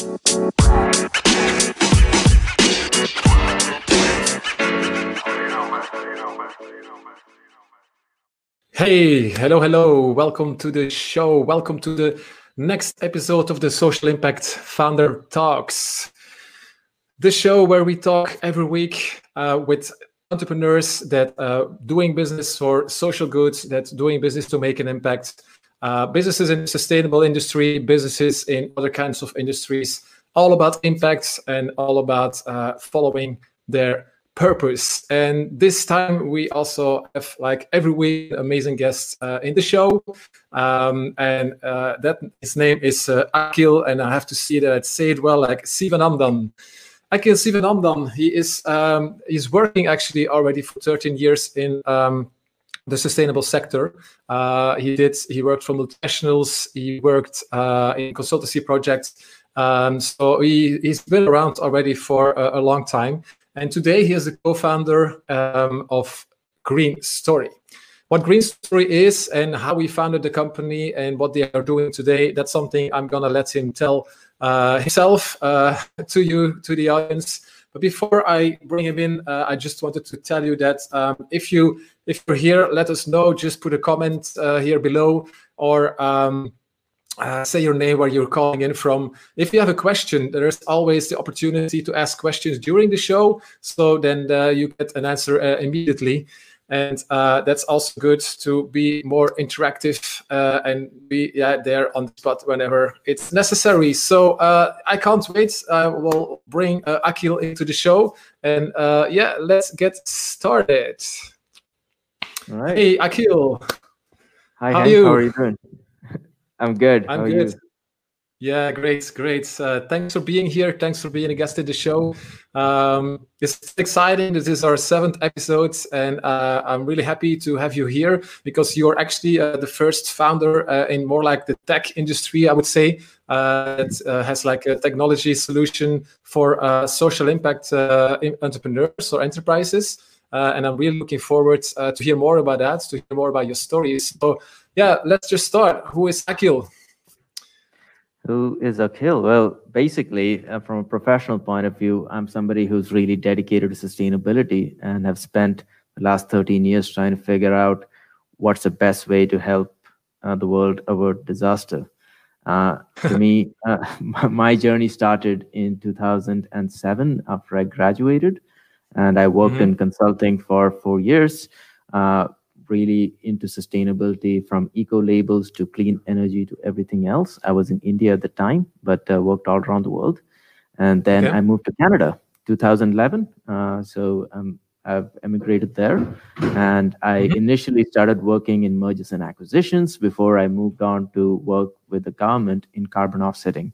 Hey, hello, hello. Welcome to the show. Welcome to the next episode of the Social Impact Founder Talks. The show where we talk every week uh, with entrepreneurs that uh, doing business for social goods, that doing business to make an impact, uh, businesses in sustainable industry, businesses in other kinds of industries, all about impacts and all about uh, following their purpose. And this time we also have, like every week, amazing guests uh, in the show. Um, and uh, that his name is uh, Akhil, and I have to see that I say it well, like Sivanandan. Akhil Sivanandan. He is um, he's working actually already for 13 years in. Um, the sustainable sector. Uh, he did. He worked for multinationals. He worked uh, in consultancy projects. Um, so he, he's been around already for a, a long time. And today he is the co-founder um, of Green Story. What Green Story is and how we founded the company and what they are doing today, that's something I'm to let him tell uh, himself uh, to you, to the audience. But before I bring him in, uh, I just wanted to tell you that um, if you if you're here, let us know. Just put a comment uh, here below, or um, uh, say your name, where you're calling in from. If you have a question, there's always the opportunity to ask questions during the show. So then uh, you get an answer uh, immediately. And uh, that's also good to be more interactive uh, and be yeah, there on the spot whenever it's necessary. So uh, I can't wait. I will bring Akhil into the show. And yeah, let's get started. All right. Hey, Akhil. Hi, how, are you? how are you doing? I'm good. I'm How good. Yeah, great, great. Uh, thanks for being here. Thanks for being a guest in the show. Um, it's exciting. This is our seventh episode, and uh, I'm really happy to have you here because you're actually uh, the first founder uh, in more like the tech industry, I would say, uh, that uh, has like a technology solution for social impact entrepreneurs or enterprises. and I'm really looking forward to hear more about that, to hear more about your stories. So yeah, let's just start. Who is Akhil? Who is Akhil? Well, basically, uh, from a professional point of view, I'm somebody who's really dedicated to sustainability and have spent the last 13 years trying to figure out what's the best way to help uh, the world avoid disaster. Uh, to me, uh, my journey started in 2007 after I graduated, and I worked mm-hmm. in consulting for four years. Uh, really into sustainability from eco labels to clean energy to everything else. I was in India at the time, but uh, worked all around the world. And then I moved to Canada 2011. Uh, so um, I've emigrated there. And I mm-hmm. initially started working in mergers and acquisitions before I moved on to work with the government in carbon offsetting.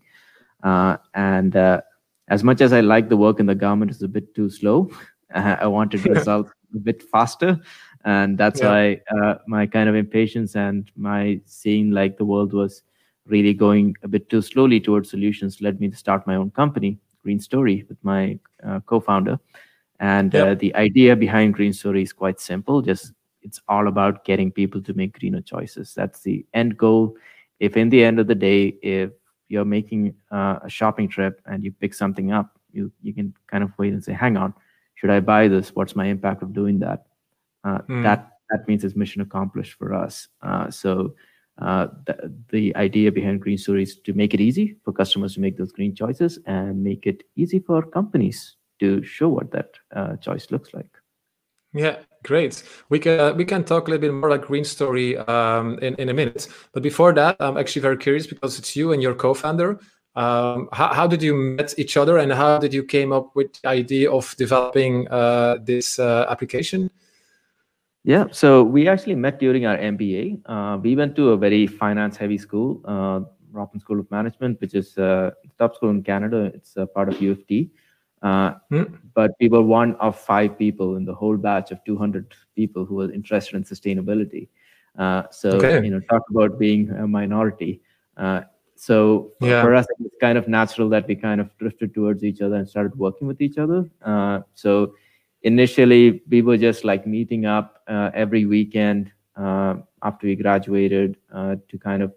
Uh, and uh, as much as I like the work in the government, it's a bit too slow. I wanted results a bit faster and that's yeah. why uh, my kind of impatience and my seeing like the world was really going a bit too slowly towards solutions led me to start my own company green story with my uh, co-founder. And uh, the idea behind green story is quite simple. Just it's all about getting people to make greener choices. That's the end goal. If in the end of the day if you're making uh, a shopping trip and you pick something up you you can kind of wait and say hang on should i buy this? What's my impact of doing that mm. that that means it's mission accomplished for us. Uh, so uh, the, the idea behind Green Story is to make it easy for customers to make those green choices and make it easy for companies to show what that uh, choice looks like. Yeah, great. We can uh, we can talk a little bit more like Green Story um, in in a minute. But before that, I'm actually very curious because it's you and your co-founder. Um, how, how, did you met each other, and how did you came up with the idea of developing uh, this uh, application? Yeah, so we actually met during our MBA. Uh, we went to a very finance-heavy school, uh, Rotman School of Management, which is a top school in Canada. It's a part of U of T. Uh, hmm. But we were one of five people in the whole batch of 200 people who were interested in sustainability. Uh, so, okay. you know, talk about being a minority. Uh, so yeah. for us, it's kind of natural that we kind of drifted towards each other and started working with each other. Uh, so initially we were just like meeting up uh, every weekend uh, after we graduated uh, to kind of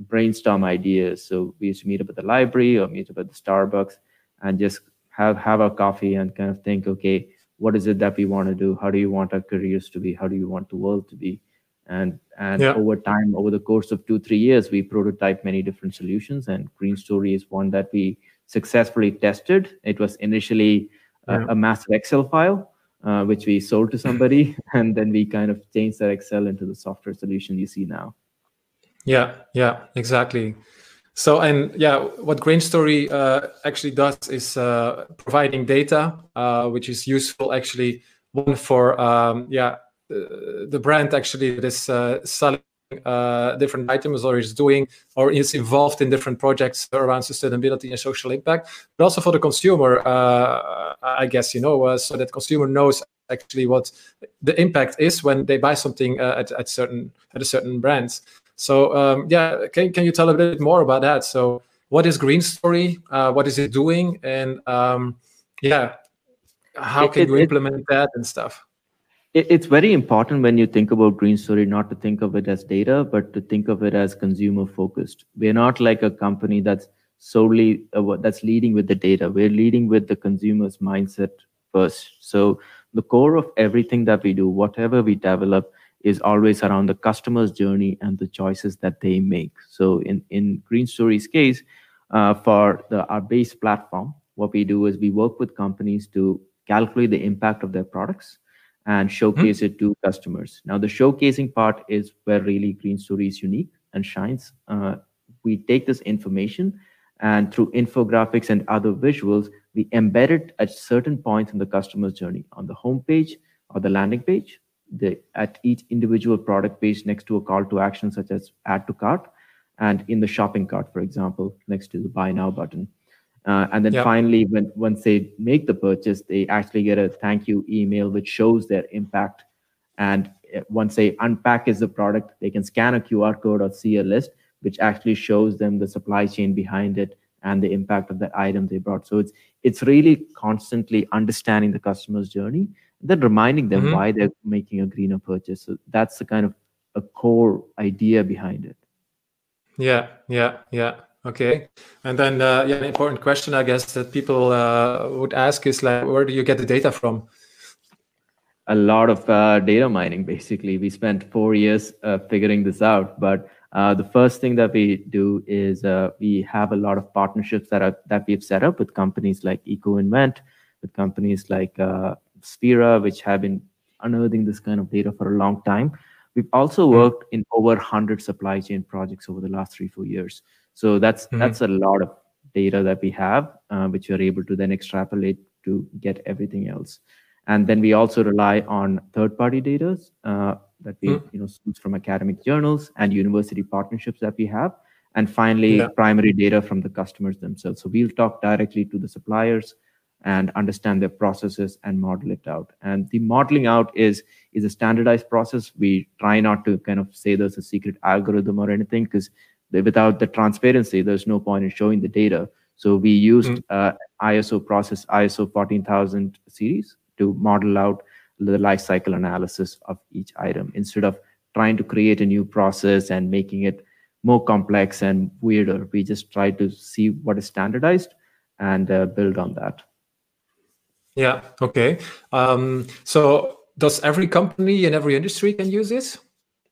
brainstorm ideas. So we used to meet up at the library or meet up at the Starbucks and just have have a coffee and kind of think, okay, what is it that we want to do? How do you want our careers to be? How do you want the world to be? And and yeah. over time, over the course of two three years, we prototyped many different solutions. And Green Story is one that we successfully tested. It was initially yeah. a, massive Excel file, uh, which we sold to somebody, and then we kind of changed that Excel into the software solution you see now. Yeah, yeah, exactly. So, and yeah, what Green Story uh, actually does is uh, providing data, uh, which is useful actually one for um, yeah uh, the brand actually that is uh, selling uh, different items or is doing or is involved in different projects around sustainability and social impact, but also for the consumer, I guess you know, so that consumer knows actually what the impact is when they buy something at, at certain at a certain brands. So um, yeah, can can you tell a bit more about that? So what is Green Story? Uh, what is it doing? And um, yeah, how can it, you implement it, that and stuff? It, it's very important when you think about Green Story not to think of it as data, but to think of it as consumer focused. We're not like a company that's solely uh, that's leading with the data. We're leading with the consumer's mindset first. So the core of everything that we do, whatever we develop, is always around the customer's journey and the choices that they make. So in, in Green Story's case, uh, for the, our base platform, what we do is we work with companies to calculate the impact of their products and showcase mm-hmm. it to customers. Now, the showcasing part is where really Green Story is unique and shines. Uh, we take this information and through infographics and other visuals, we embed it at certain points in the customer's journey on the homepage or the landing page the at each individual product page next to a call to action such as add to cart and in the shopping cart for example next to the buy now button uh, and then yep. finally when once they make the purchase they actually get a thank you email which shows their impact and uh, once they unpackage the product they can scan a qr code or see a list which actually shows them the supply chain behind it and the impact of that item they brought so it's it's really constantly understanding the customer's journey then reminding them mm-hmm. why they're making a greener purchase. So that's the kind of a core idea behind it. Yeah, yeah, yeah. Okay, and then uh, yeah, an important question I guess that people uh, would ask is like, where do you get the data from? A lot of uh, data mining, basically. We spent four years uh, figuring this out, but uh, the first thing that we do is uh, we have a lot of partnerships that are that we've set up with companies like EcoInvent, with companies like Sphera, which have been unearthing this kind of data for a long time. We've also mm-hmm. worked in over 100 supply chain projects over the last three, four years. So that's mm-hmm. that's a lot of data that we have, uh, which you're able to then extrapolate to get everything else. And then we also rely on third-party data uh, that we, mm-hmm. you know, from academic journals and university partnerships that we have. And finally, yeah. primary data from the customers themselves. So we'll talk directly to the suppliers, and understand their processes and model it out. And the modeling out is is a standardized process. We try not to kind of say there's a secret algorithm or anything because without the transparency, there's no point in showing the data. So we used mm. uh, ISO process ISO 14000 series to model out the life cycle analysis of each item instead of trying to create a new process and making it more complex and weirder. We just try to see what is standardized and uh, build on that. Yeah. Okay. Um, so does every company in every industry can use this,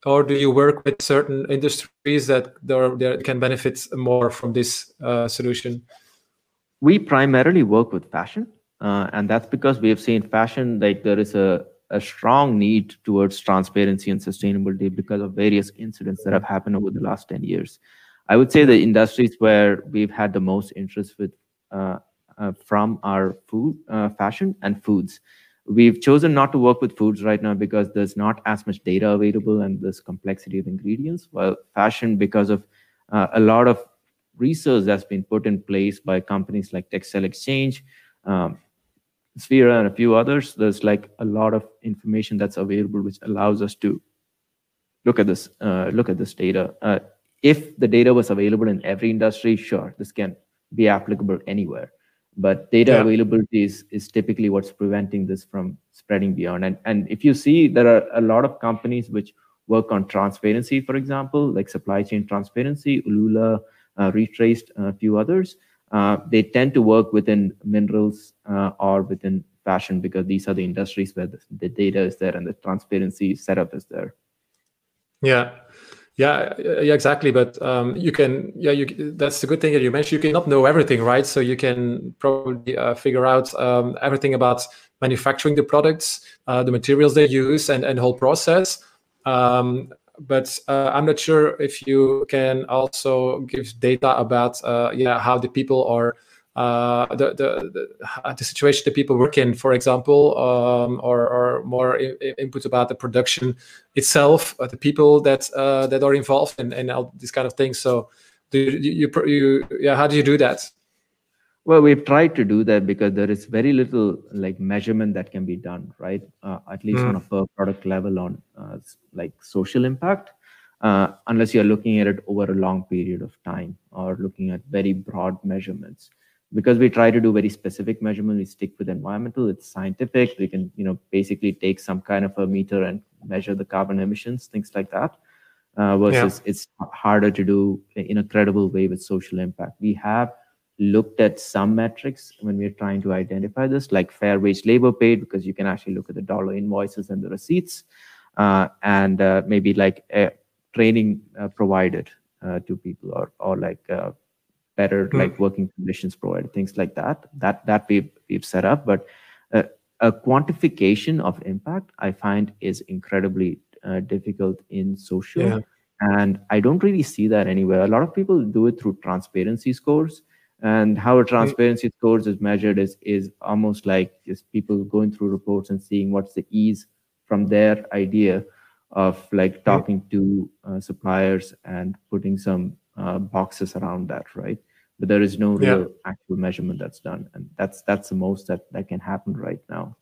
or do you work with certain industries that there, can benefit more from this uh, solution? We primarily work with fashion, uh, and that's because we have seen fashion like there is a a strong need towards transparency and sustainability because of various incidents that have happened over the last 10 years. I would say the industries where we've had the most interest with uh, uh, from our food, uh, fashion, and foods. We've chosen not to work with foods right now because there's not as much data available and there's complexity of ingredients. While fashion, because of uh, a lot of research that's been put in place by companies like Textile Exchange, um, and a few others, there's like a lot of information that's available which allows us to look at this uh, look at this data. Uh, if the data was available in every industry, sure, this can be applicable anywhere but data yeah. availability is, is typically what's preventing this from spreading beyond and and if you see there are a lot of companies which work on transparency, for example, like supply chain transparency, Ulula, uh, Retraced, a few others. Uh, they tend to work within minerals uh, or within fashion because these are the industries where the, the data is there and the transparency setup is there. Yeah, yeah, yeah, exactly. But um, you can, yeah, you. That's the good thing that you mentioned. You cannot know everything, right? So you can probably uh, figure out um, everything about manufacturing the products, uh, the materials they use, and and whole process. Um, but uh, I'm not sure if you can also give data about, uh, yeah, how the people are uh, the, the, the, the situation that people work in, for example, um, or, or more input about the production itself, uh, the people that uh, that are involved in, in all these kind of things. So, do you, you, you, yeah, how do you do that? Well, we've tried to do that because there is very little like measurement that can be done, right? Uh, at least mm. on a per product level on uh, like social impact. Uh, unless you're looking at it over a long period of time or looking at very broad measurements because we try to do very specific measurement we stick with environmental it's scientific we can you know basically take some kind of a meter and measure the carbon emissions things like that uh, versus yeah. it's harder to do in a credible way with social impact we have looked at some metrics when we're trying to identify this like fair wage labor paid because you can actually look at the dollar invoices and the receipts uh, and uh, maybe like a training uh, provided uh, to people or or like uh, better mm. like working conditions provided things like that that that we've, we've set up but uh, a quantification of impact i find is incredibly uh, difficult in social yeah. and i don't really see that anywhere a lot of people do it through transparency scores and how a transparency mm. scores is measured is is almost like just people going through reports and seeing what's the ease from their idea of like talking to uh, suppliers and putting some uh, boxes around that, right? But there is no real yeah. actual measurement that's done, and that's that's the most that that can happen right now.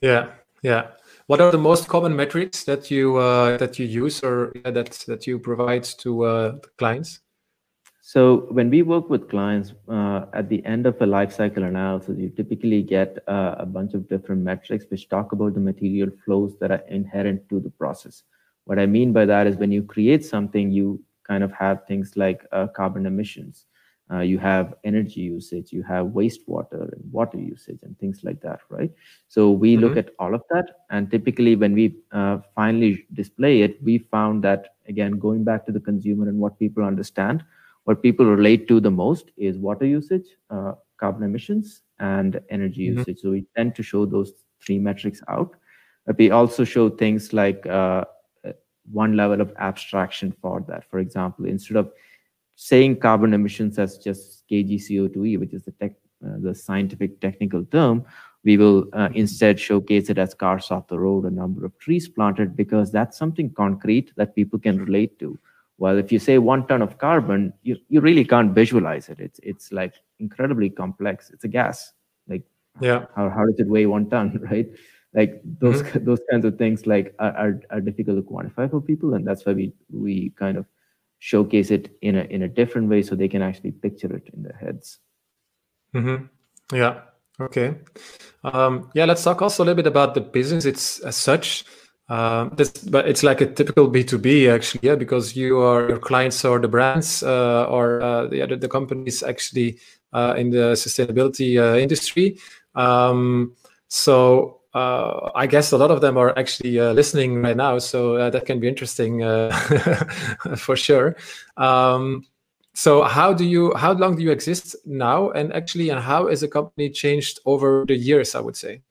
Yeah, yeah. What are the most common metrics that you uh, that you use or that that you provide to uh, clients? So when we work with clients uh, at the end of a life cycle analysis, you typically get uh, a bunch of different metrics which talk about the material flows that are inherent to the process. What I mean by that is when you create something, you kind of have things like uh, carbon emissions. Uh, you have energy usage, you have wastewater and water usage and things like that, right? So we mm-hmm. look at all of that. And typically, when we uh, finally display it, we found that, again, going back to the consumer and what people understand, what people relate to the most is water usage, uh, carbon emissions, and energy mm-hmm. usage. So we tend to show those three metrics out. But we also show things like uh, one level of abstraction for that. For example, instead of saying carbon emissions as just kg CO2e, which is the tech, uh, the scientific technical term, we will uh, instead showcase it as cars off the road, a number of trees planted, because that's something concrete that people can relate to. Well, if you say one ton of carbon, you, you really can't visualize it. It's it's like incredibly complex. It's a gas. Like yeah, how, how does it weigh one ton, right? Like those mm-hmm. those kinds of things like are, are, are difficult to quantify for people and that's why we we kind of showcase it in a in a different way so they can actually picture it in their heads mm-hmm. yeah okay um, yeah let's talk also a little bit about the business it's as such uh, this, but it's like a typical B2B actually, yeah, because you are your clients or the brands uh, or uh, the other the companies actually uh, in the sustainability uh, industry. Um, so uh, I guess a lot of them are actually uh, listening right now, so uh, that can be interesting uh, for sure. Um, so, how do you? How long do you exist now? And actually, and how has the company changed over the years? I would say.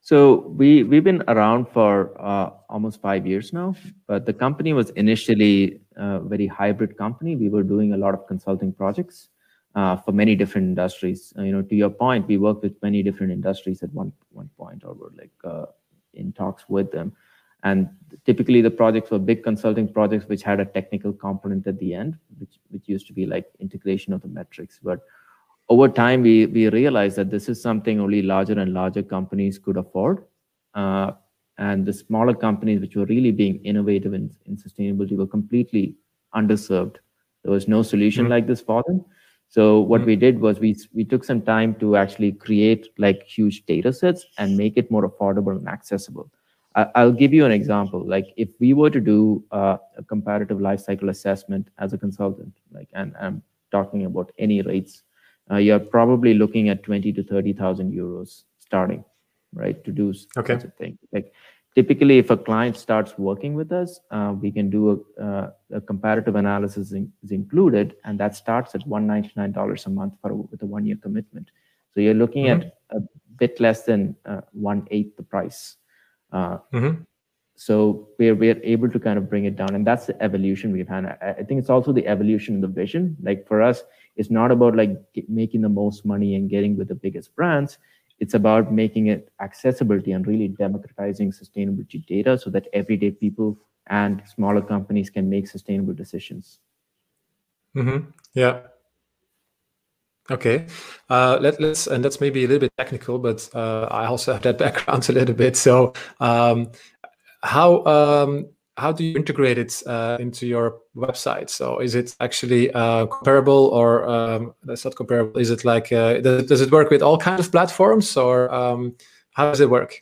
So we we've been around for uh, almost five years now, but the company was initially a very hybrid company. We were doing a lot of consulting projects uh, for many different industries. Uh, you know, to your point, we work with many different industries at one one point, or we're like uh, in talks with them. And typically, the projects were big consulting projects which had a technical component at the end, which which used to be like integration of the metrics. But over time, we we realized that this is something only larger and larger companies could afford. Uh, and the smaller companies, which were really being innovative in, in sustainability, were completely underserved. There was no solution mm-hmm. like this for them. So what mm-hmm. we did was we we took some time to actually create like huge data sets and make it more affordable and accessible. I, will give you an example. Like if we were to do uh, a comparative life cycle assessment as a consultant, like, and I'm talking about any rates, uh, you're probably looking at 20 to 30,000 euros starting, right? To do okay. such a thing. Like typically if a client starts working with us, uh, we can do a, uh, a comparative analysis in, is included, and that starts at $199 a month for with a one-year commitment. So you're looking mm-hmm. at a bit less than uh, one-eighth the price. Uh, mm-hmm. So we're, we're able to kind of bring it down, and that's the evolution we've had. I, I think it's also the evolution in the vision. Like for us, it's not about like making the most money and getting with the biggest brands it's about making it accessibility and really democratizing sustainability data so that everyday people and smaller companies can make sustainable decisions. Mm-hmm. Yeah. Okay. Uh, let, us and that's maybe a little bit technical, but uh, I also have that background a little bit. So, um, how um, how do you integrate it uh, into your website? So is it actually uh, comparable or um, that's not comparable? Is it like uh, does, does, it work with all kinds of platforms or um, how does it work?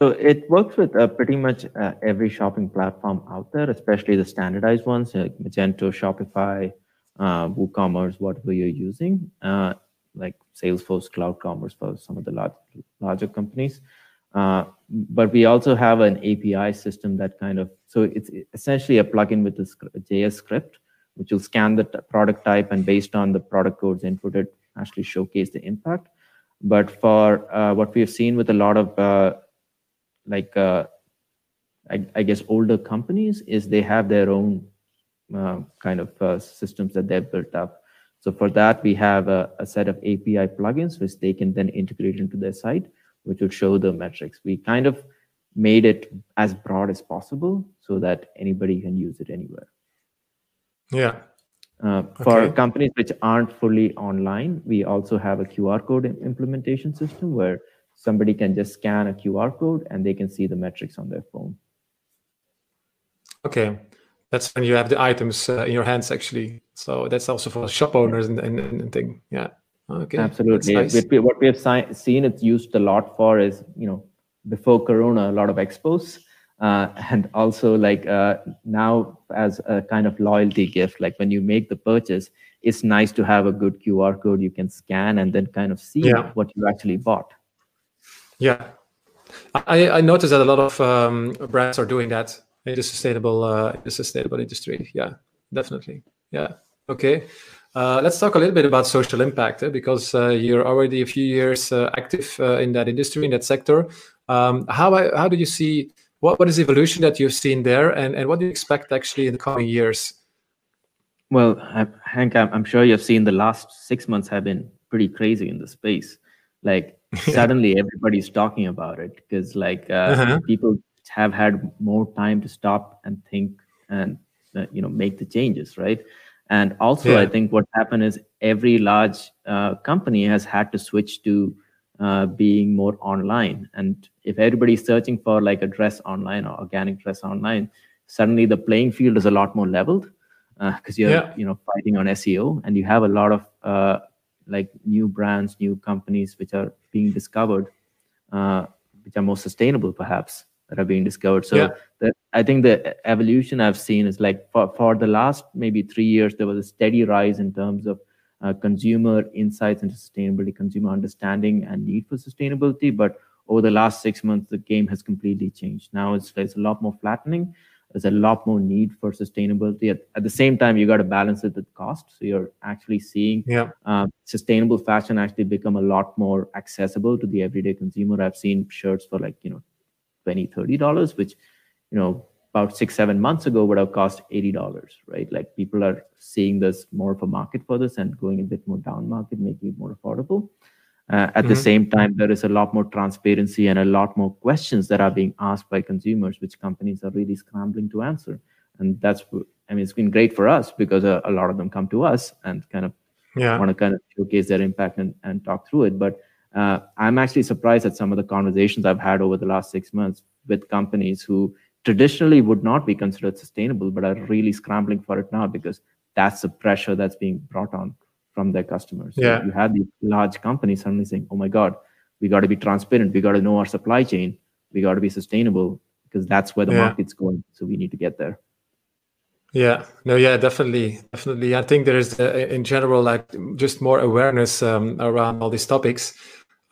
So it works with uh, pretty much uh, every shopping platform out there, especially the standardized ones like Magento, Shopify, uh, WooCommerce, whatever you're using, like Salesforce, Cloud Commerce for some of the large, larger companies. Uh, but we also have an API system that kind of, so it's essentially a plugin with this JS script, which will scan the product type and based on the product codes inputted, actually showcase the impact. But for uh, what we have seen with a lot of uh, like, uh, I, I, guess, older companies is they have their own uh, kind of systems that they've built up. So for that, we have a, a set of API plugins which they can then integrate into their site which would show the metrics. We kind of made it as broad as possible so that anybody can use it anywhere. Yeah. Uh, for okay. companies which aren't fully online, we also have a QR code implementation system where somebody can just scan a QR code and they can see the metrics on their phone. Okay. That's when you have the items uh, in your hands, actually. So that's also for shop owners and, and, and thing. Yeah. Okay. Absolutely. Nice. What we have seen it's used a lot for is, you know, before Corona, a lot of expos. Uh, and also like uh, now as a kind of loyalty gift, like when you make the purchase, it's nice to have a good QR code you can scan and then kind of see yeah. what you actually bought. Yeah. I, I noticed that a lot of um, brands are doing that in the sustainable uh, the sustainable industry. Yeah, definitely. Yeah. Okay. Uh, let's talk a little bit about social impact eh, because uh, you're already a few years uh, active uh, in that industry in that sector. Um, how how do you see what what is the evolution that you've seen there, and and what do you expect actually in the coming years? Well, Hank, I'm sure you've seen the last six months have been pretty crazy in the space. Like suddenly everybody's talking about it because like uh, -huh. people have had more time to stop and think and uh, you know make the changes, right? And also, yeah. I think what happened is every large uh, company has had to switch to uh, being more online. And if everybody's searching for like a dress online or organic dress online, suddenly the playing field is a lot more leveled because uh, you're yeah. you know fighting on SEO, and you have a lot of uh, like new brands, new companies which are being discovered, uh, which are more sustainable, perhaps that are being discovered. So yeah. the, I think the evolution I've seen is like for, for the last maybe three years, there was a steady rise in terms of uh, consumer insights into sustainability, consumer understanding and need for sustainability. But over the last six months, the game has completely changed. Now it's, it's a lot more flattening. There's a lot more need for sustainability. At, at the same time, you got to balance it with cost. So you're actually seeing yeah. uh, sustainable fashion actually become a lot more accessible to the everyday consumer. I've seen shirts for like, you know, 20 30 dollars which you know about six seven months ago would have cost 80 dollars right like people are seeing this more of a market for this and going a bit more down market making it more affordable uh, at mm-hmm. the same time there is a lot more transparency and a lot more questions that are being asked by consumers which companies are really scrambling to answer and that's i mean it's been great for us because a, a lot of them come to us and kind of yeah. want to kind of showcase their impact and, and talk through it but uh, I'm actually surprised at some of the conversations I've had over the last six months with companies who traditionally would not be considered sustainable, but are really scrambling for it now because that's the pressure that's being brought on from their customers. Yeah. So you have these large companies suddenly saying, oh my God, we got to be transparent. We got to know our supply chain. we got to be sustainable because that's where the Yeah. market's going. So we need to get there. Yeah, no, yeah, definitely, definitely. I think there is, uh, in general, like just more awareness um, around all these topics.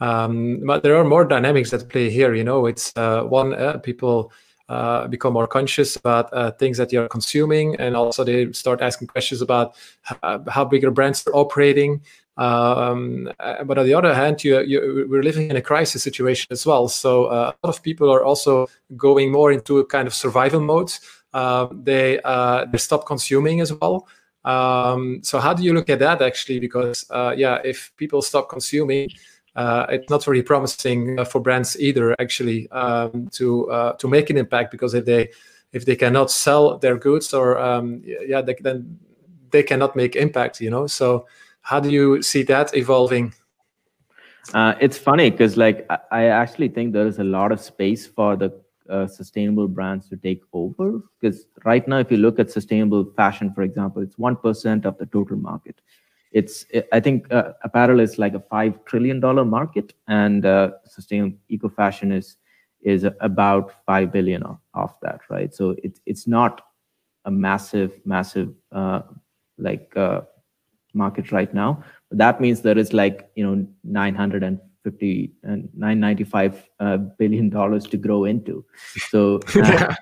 Um, but there are more dynamics that play here. You know, it's uh, one uh, people uh, become more conscious about uh, things that you're consuming, and also they start asking questions about h- how bigger brands are operating. Um, uh, but on the other hand, you, you, we're living in a crisis situation as well. So uh, a lot of people are also going more into a kind of survival mode uh, they uh, they stop consuming as well. Um, so how do you look at that actually? Because uh, yeah, if people stop consuming, uh, it's not very promising uh, for brands either actually um, to uh, to make an impact. Because if they if they cannot sell their goods or um, yeah, they, then they cannot make impact. You know. So how do you see that evolving? Uh, it's funny because like I, actually think there is a lot of space for the uh, sustainable brands to take over because right now if you look at sustainable fashion for example it's 1% of the total market it's i think uh, apparel is like a 5 trillion dollar market and uh, sustainable eco fashion is is about 5 billion of, of that right? So it's it's not a massive massive uh, like uh, market right now. But that means there is like you know 950 and 995 uh, billion dollars to grow into. So uh,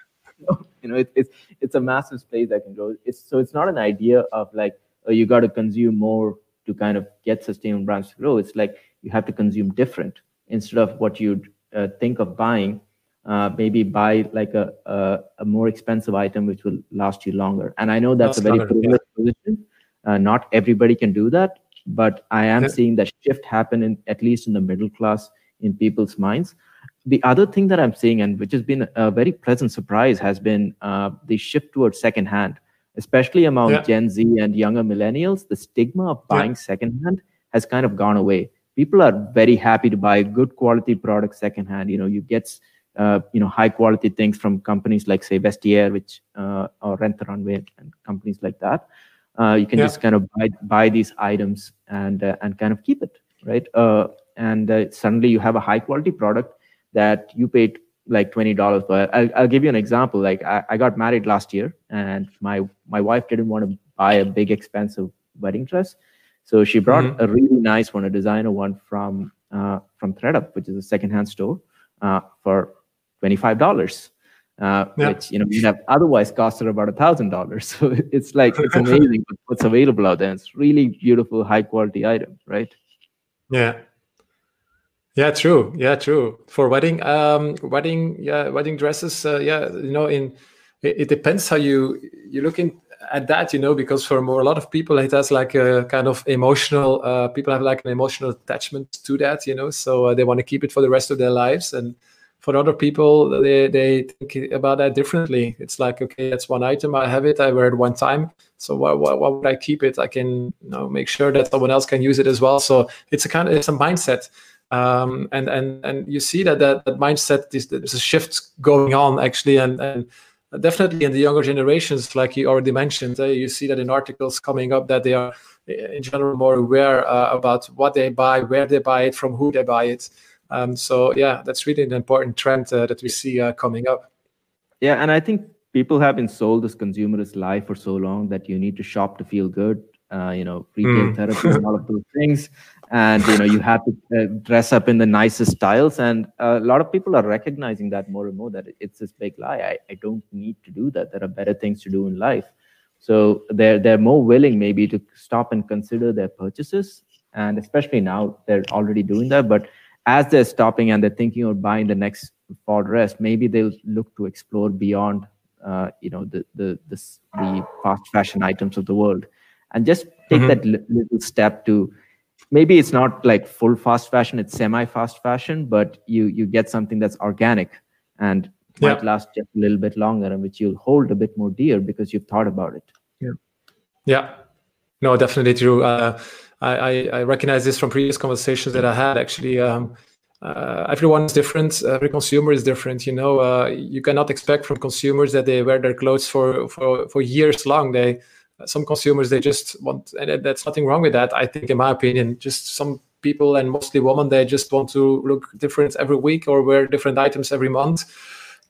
you know it, it's it's a massive space that can grow. It's so it's not an idea of like oh, you got to consume more to kind of get sustainable brands to grow. It's like you have to consume different instead of what you'd uh, think of buying uh, maybe buy like a, a, a more expensive item which will last you longer. And i know that's a very longer, yeah. privileged position. Uh, not everybody can do that but i am Yeah. seeing that shift happen in at least in the middle class in people's minds. The other thing that i'm seeing and which has been a very pleasant surprise has been uh, the shift towards secondhand especially among Yeah. gen z and younger millennials the stigma of Yeah. buying secondhand has kind of gone away people are very happy to buy good quality products secondhand you know you get uh, you know high quality things from companies like say vestiaire which uh, or rent the runway and companies like that uh, you can Yeah. just kind of buy, buy these items and uh, and kind of keep it right uh, and uh, suddenly you have a high quality product that you paid like $20 for I'll, I'll give you an example like I, I got married last year and my my wife didn't want to buy a big expensive wedding dress so she brought Mhm. a really nice one a designer one from uh, from thredup which is a secondhand store uh, for $25 uh, Yeah. which you know would have otherwise cost her about a thousand dollars. So it's like it's amazing what's available out there. It's really beautiful, high quality item, right? Yeah. Yeah, true. Yeah, true. For wedding, um, wedding, yeah, wedding dresses. Uh, yeah, you know, in it, it depends how you you looking at that, you know, because for more, a lot of people, it has like a kind of emotional. Uh, people have like an emotional attachment to that, you know, so uh, they want to keep it for the rest of their lives. And for other people, they they think about that differently. It's like, okay, that's one item. I have it. I wear it one time. So why, why, why would I keep it? I can you know make sure that someone else can use it as well. So it's a kind of it's a mindset um, and and and you see that that, that mindset is there's a shift going on actually and and definitely in the younger generations like you already mentioned uh, you see that in articles coming up that they are uh, in general more aware uh, about what they buy where they buy it from who they buy it um, so yeah that's really an important trend uh, that we see uh, coming up Yeah, and I think people have been sold this consumerist lie for so long that you need to shop to feel good. Uh, you know, retail Mm. therapy and all of those things, and you know, you have to uh, dress up in the nicest styles. And uh, a lot of people are recognizing that more and more that it's this big lie. I, I don't need to do that. There are better things to do in life. So they're they're more willing maybe to stop and consider their purchases. And especially now, they're already doing that. But as they're stopping and they're thinking of buying the next fall dress, maybe they'll look to explore beyond, uh, you know, the the the, the fast fashion items of the world, and just take Mhm. that li- little step to. Maybe it's not like full fast fashion; it's semi-fast fashion, but you you get something that's organic and might Yeah. last just a little bit longer, and which you'll hold a bit more dear because you've thought about it. Yeah yeah, no, definitely true. Uh, I, I, I recognize this from previous conversations that I had. Actually, um, uh, everyone is different. Every consumer is different. You know, uh, you cannot expect from consumers that they wear their clothes for for for years long. They some consumers they just want, and that's nothing wrong with that. I think, in my opinion, just some people and mostly women they just want to look different every week or wear different items every month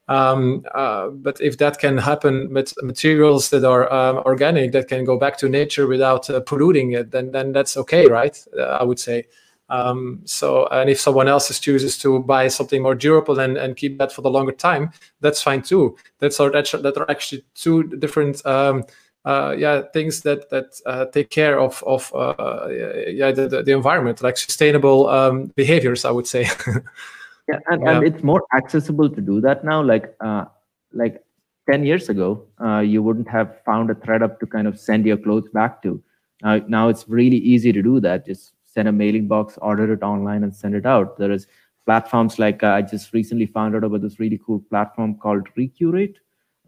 um, uh, but if that can happen with materials that are um, organic that can go back to nature without uh, polluting it then then that's okay right uh, i would say um, so, and if someone else chooses to buy something more durable and, and keep that for the longer time, that's fine too. That's are that are actually two different um, uh, yeah things that that uh, take care of of uh, yeah the, the environment, like sustainable um, behaviors. I would say. yeah, and, yeah. and it's more accessible to do that now. Like uh, like 10 years ago, uh, you wouldn't have found a ThredUp to kind of send your clothes back to. Uh, now it's really easy to do that. Just send a mailing box, order it online, and send it out. There is platforms like uh, I just recently found out about this really cool platform called Recurate.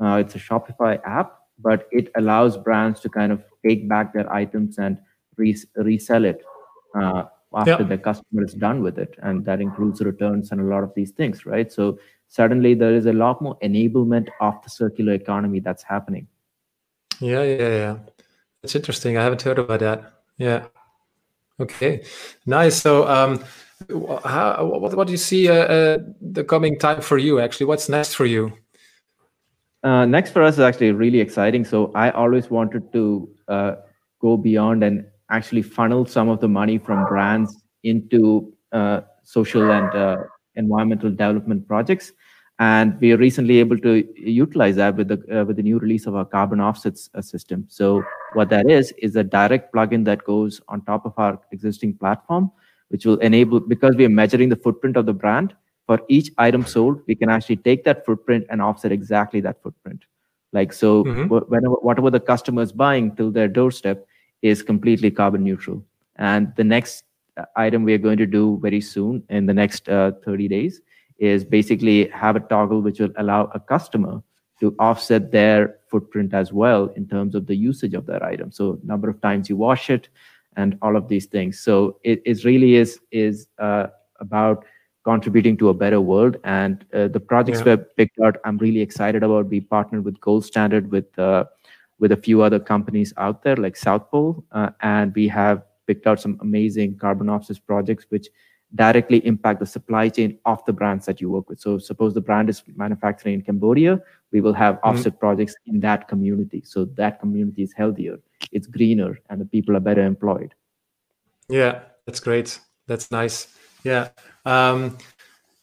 Uh, it's a Shopify app, but it allows brands to kind of take back their items and res- resell it uh, after the customer is done with it, and that includes returns and a lot of these things, right? So suddenly there is a lot more enablement of the circular economy that's happening. Yeah, yeah, yeah. It's interesting. I haven't heard about that. Yeah. Okay, nice. So, um, how, what, what do you see uh, uh, the coming time for you? Actually, what's next for you? Uh, next for us is actually really exciting. So, I always wanted to uh, go beyond and actually funnel some of the money from brands into uh, social and uh, environmental development projects and we are recently able to utilize that with the uh, with the new release of our carbon offsets uh, system so what that is is a direct plugin that goes on top of our existing platform which will enable because we are measuring the footprint of the brand for each item sold we can actually take that footprint and offset exactly that footprint like so mm-hmm. whenever whatever the customer is buying till their doorstep is completely carbon neutral and the next uh, item we are going to do very soon in the next uh, 30 days is basically have a toggle which will allow a customer to offset their footprint as well in terms of the usage of their item. So number of times you wash it and all of these things. So it, it really is is uh, about contributing to a better world. And uh, the projects yeah. we picked out, I'm really excited about. We partnered with Gold Standard with uh, with a few other companies out there like South Pole, uh, and we have picked out some amazing carbon offsets projects which directly impact the supply chain of the brands that you work with. So suppose the brand is manufacturing in Cambodia, we will have mm-hmm. offset mm-hmm. projects in that community. So that community is healthier, it's greener, and the people are better employed. Yeah, that's great. That's nice. Yeah. Um,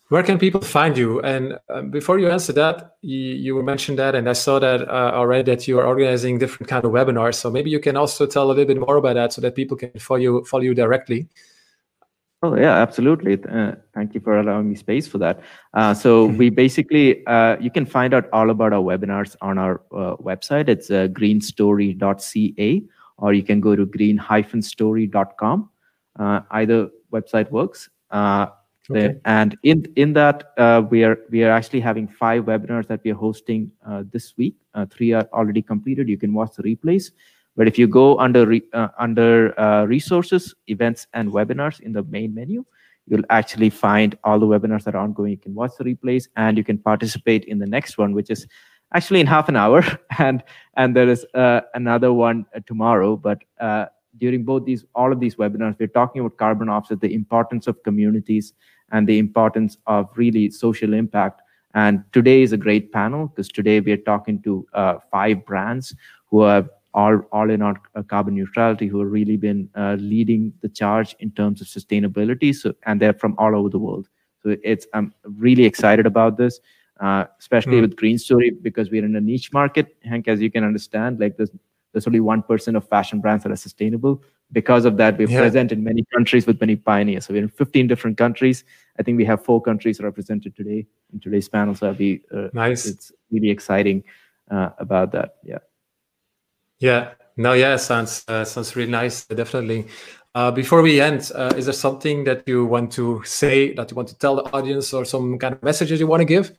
where can people find you? And uh, before you answer that, you, you, mentioned that, and I saw that uh, already that you are organizing different kind of webinars. So maybe you can also tell a little bit more about that, so that people can follow you follow you directly. Oh yeah, absolutely. Uh, thank you for allowing me space for that. Uh, so mm-hmm. we basically, uh, you can find out all about our webinars on our uh, website. It's uh, greenstory.ca, or you can go to green-story.com. Uh, either website works. Okay. And in in that, uh, we are we are actually having five webinars that we are hosting uh, this week. three are already completed. You can watch the replays. But if you go under re, uh, under uh, resources, events, and webinars in the main menu, you'll actually find all the webinars that are ongoing. You can watch the replays and you can participate in the next one, which is actually in half an hour. And and there is uh, another one uh, tomorrow. But uh, during both these, all of these webinars, we're talking about carbon offset, the importance of communities, and the importance of really social impact. And today is a great panel because today we are talking to uh, five brands who are all, all in on uh, carbon neutrality who have really been uh, leading the charge in terms of sustainability. So, and they're from all over the world. So it's I'm really excited about this, uh, especially mm. with Green Story because we're in a niche market. Hank, as you can understand, like there's there's only one percent of fashion brands that are sustainable. Because of that, we're yeah. present in many countries with many pioneers. So we're in 15 different countries. I think we have four countries represented today in today's panel. So I'll be uh, nice. It's really exciting uh, about that. Yeah. Yeah. No. Yeah. Sounds uh, sounds really nice. Definitely. Uh, before we end, uh, is there something that you want to say that you want to tell the audience, or some kind of messages you want to give?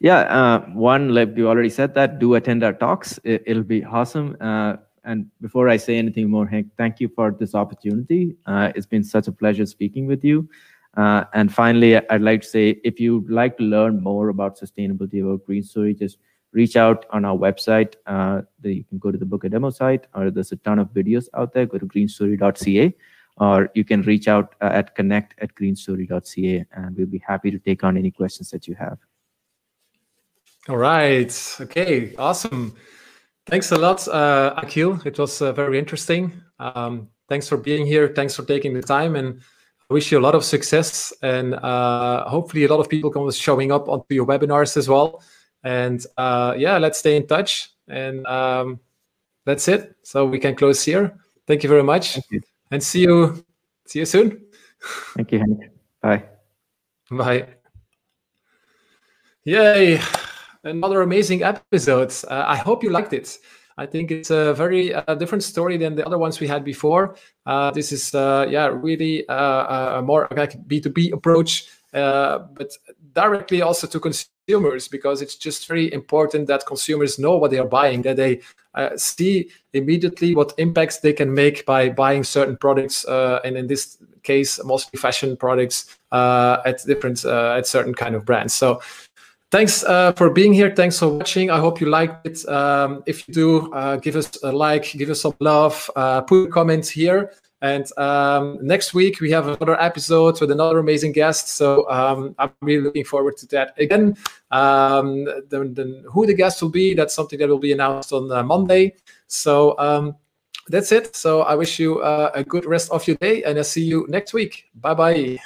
Yeah. Uh, one, like you already said that, do attend our talks. It, will be awesome. Uh, and before I say anything more, Hank, thank you for this opportunity. Uh, it's been such a pleasure speaking with you. and finally, I'd like to say, if you'd like to learn more about sustainability or green story, just reach out on our website. Uh, you can go to the book a demo site, or there's a ton of videos out there. Go to greenstory.ca, or you can reach out uh, at connect at greenstory.ca and we'll be happy to take on any questions that you have. All right. Okay. Awesome. Thanks a lot, uh, Akhil. It was uh, very interesting. Um, thanks for being here. Thanks for taking the time, and I wish you a lot of success. And uh, hopefully, a lot of people come showing up onto your webinars as well. And uh, yeah, let's stay in touch. And um, that's it. So we can close here. Thank you very much, you. and see you. See you soon. Thank you, Henk. Bye. Bye. Yay another amazing episode. Uh, I hope you liked it. I think it's a very uh, different story than the other ones we had before. Uh, this is, uh, yeah, really uh, a more like B2B approach, uh, but directly also to consumers because it's just very important that consumers know what they are buying, that they see immediately what impacts they can make by buying certain products, and in this case, mostly fashion products at different, at certain kind of brands. So Thanks uh, for being here. Thanks for watching. I hope you liked it. Um, if you do, uh, give us a like, give us some love, uh, put a comment here. And um, next week we have another episode with another amazing guest. So um, I'm really looking forward to that. Again, um, the, the, who the guest will be, that's something that will be announced on uh, Monday. So um, that's it. So I wish you uh, a good rest of your day, and I'll see you next week. Bye bye.